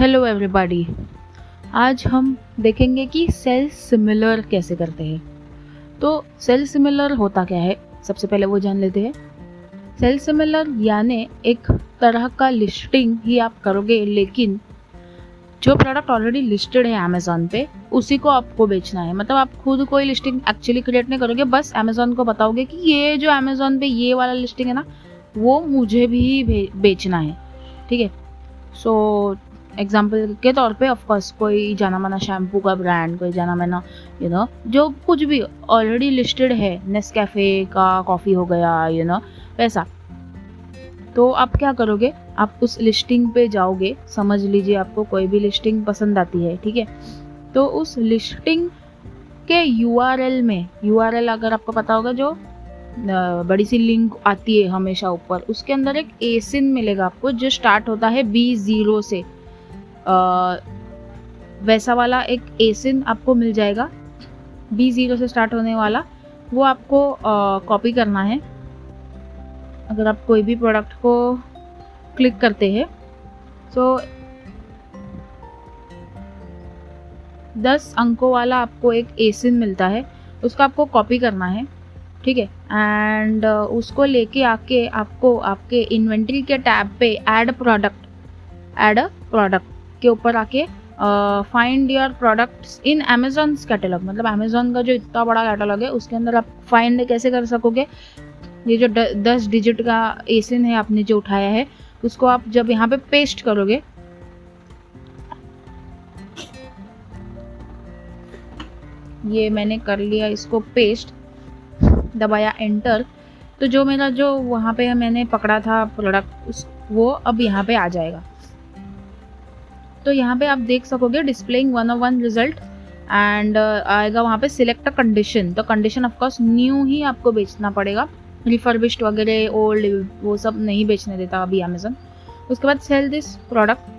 Hello everybody आज हम देखेंगे कि सेल सिमिलर कैसे करते हैं। तो सेल सिमिलर होता क्या है? सबसे पहले वो जान लेते हैं। सेल सिमिलर यानी एक तरह का लिस्टिंग ही आप करोगे, लेकिन जो प्रोडक्ट ऑलरेडी लिस्टेड है अमेजोन पे, उसी को आपको बेचना है। मतलब आप खुद कोई लिस्टिंग एक्चुअली क्रिएट नहीं करोगे, बस अमेजोन को बताओगे कि ये जो अमेजोन पे ये वाला लिस्टिंग है ना, वो मुझे भी बेचना है। ठीक है? सो एग्ज़ाम्पल के तौर पे ऑफकोर्स कोई जाना माना शैम्पू का ब्रांड कोई जाना माना यू नो जो कुछ भी ऑलरेडी लिस्टेड है नेस कैफ़े का कॉफ़ी हो गया यू नो वैसा। तो आप क्या करोगे? आप उस लिस्टिंग पे जाओगे, समझ लीजिए आपको कोई भी लिस्टिंग पसंद आती है, ठीक है? तो उस लिस्टिंग के यूआरएल में यूआरएल अगर आपको पता होगा जो बड़ी सी लिंक आती है हमेशा ऊपर, उसके अंदर एक एसिन मिलेगा आपको, जो स्टार्ट होता है बी ज़ीरो से। वैसा वाला एक एसिन आपको मिल जाएगा। बी ज़ीरो से स्टार्ट होने वाला। वो आपको कॉपी करना है। अगर आप कोई भी प्रोडक्ट को क्लिक करते हैं तो दस अंकों वाला आपको एक एसिन मिलता है। उसका आपको कॉपी करना है, ठीक है? एंड उसको लेके आके आपको, आपके इन्वेंट्री के टैब पे ऐड प्रोडक्ट ऐड प्रोडक्ट के ऊपर आके find your products in Amazon catalogue मतलब अमेजोन का जो इतना बड़ा कैटेलॉग है उसके अंदर आप फाइंड कैसे कर सकोगे? ये जो द, दस डिजिट का एसिन है आपने जो उठाया है उसको आप जब यहाँ पे पेस्ट करोगे ये मैंने कर लिया इसको पेस्ट दबाया एंटर तो जो मेरा जो वहाँ पे मैंने पकड़ा था प्रोडक्ट उस वो अब यहाँ पे आ जाएगा। तो यहाँ पे आप देख सकोगे displaying one of one result and आएगा वहाँ पे सिलेक्ट अ कंडीशन तो कंडीशन ऑफकोर्स न्यू ही आपको बेचना पड़ेगा. रिफर्बिश्ड वगैरह ओल्ड वो सब नहीं बेचने देता अभी अमेजन उसके बाद सेल दिस प्रोडक्ट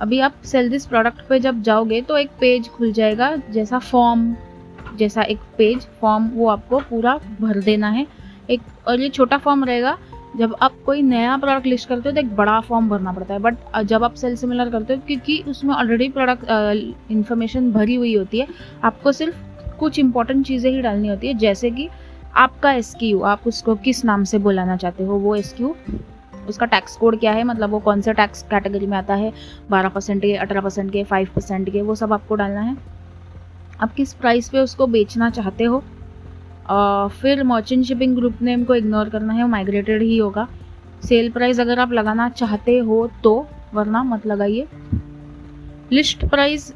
अभी आप सेल दिस प्रोडक्ट पे जब जाओगे तो एक पेज खुल जाएगा, जैसा फॉर्म जैसा एक पेज फॉर्म वो आपको पूरा भर देना है. एक और ये छोटा फॉर्म रहेगा जब आप कोई नया प्रोडक्ट लिस्ट करते हो तो एक बड़ा फॉर्म भरना पड़ता है। बट जब आप सेल सिमिलर करते हो, क्योंकि उसमें ऑलरेडी प्रोडक्ट इन्फॉर्मेशन भरी हुई होती है, आपको सिर्फ़ कुछ इंपॉर्टेंट चीज़ें ही डालनी होती है, जैसे कि आपका एस आप उसको किस नाम से बुलाना चाहते हो, वो एस उसका टैक्स कोड क्या है मतलब वो कौन सा टैक्स कैटेगरी में आता है, बारह परसेंट के, अठारह परसेंट के फाइव परसेंट के, वो सब आपको डालना है। आप किस प्राइस पे उसको बेचना चाहते हो फिर मर्चेंट शिपिंग ग्रुप नेम को इग्नोर करना है माइग्रेटेड ही होगा। सेल प्राइस अगर आप लगाना चाहते हो तो वरना मत लगाइए। लिस्ट प्राइस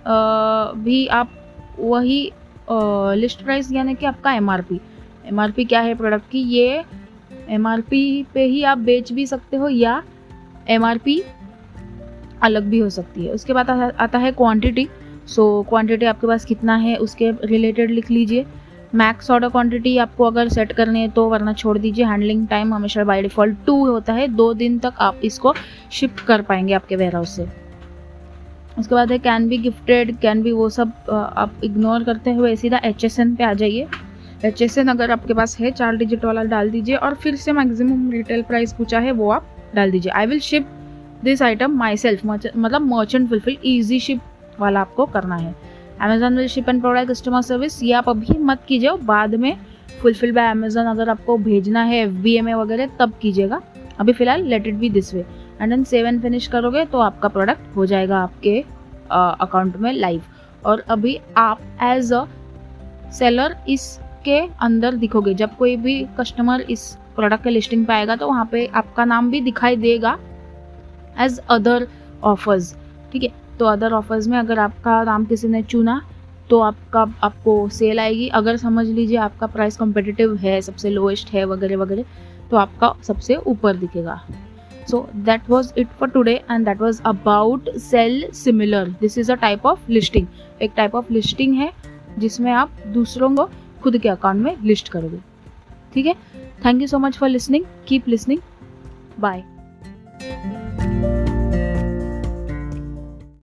भी आप वही लिस्ट प्राइस यानी कि आपका M R P M R P क्या है प्रोडक्ट की? ये एम आर पी पे ही आप बेच भी सकते हो या एम आर पी अलग भी हो सकती है। उसके बाद आता है क्वांटिटी सो क्वांटिटी आपके पास कितना है, उसके रिलेटेड लिख लीजिए। मैक्स ऑर्डर क्वांटिटी आपको अगर सेट करनी है तो वरना छोड़ दीजिए हैंडलिंग टाइम हमेशा बाय डिफ़ॉल्ट टू होता है, दो दिन तक आप इसको शिफ्ट कर पाएँगे आपके वेयर हाउस से। उसके बाद है can be gifted can be वो सब आप इग्नोर करते हुए सीधा एच एस एन पे आ जाइए। एच एस एन अगर आपके पास है, चार डिजिट वाला डाल दीजिए और फिर से मैक्सिमम रिटेल प्राइस पूछा है, वो आप डाल दीजिए। I will ship this item myself मतलब मर्चेंट फुलफिल ईजी शिप वाला आपको करना है। Amazon will ship and customer service ये आप अभी मत कीजिए बाद में फुलफिल बाय अमेजोन अगर आपको भेजना है एफ़ बी वगैरह, तब कीजिएगा। अभी फ़िलहाल let it be this way and then save and finish करोगे तो आपका प्रोडक्ट हो जाएगा आपके अकाउंट में लाइव और अभी आप एज अ सेलर इसके अंदर दिखोगे। जब कोई भी कस्टमर इस प्रोडक्ट के लिस्टिंग पे आएगा तो वहाँ पे आपका नाम भी दिखाई देगा एज अदर ऑफर्स ठीक है? तो अदर ऑफर्स में अगर आपका नाम किसी ने चुना तो आपका, आपको सेल आएगी। अगर समझ लीजिए आपका प्राइस कॉम्पिटिटिव है, सबसे लोएस्ट है, वगैरह वगैरह तो आपका सबसे ऊपर दिखेगा। So that was it for today and that was about sale similar this is a type of listing एक टाइप ऑफ़ लिस्टिंग है, जिसमें आप दूसरों को खुद के अकाउंट में लिस्ट करोगे। ठीक है? Thank you so much for listening keep listening bye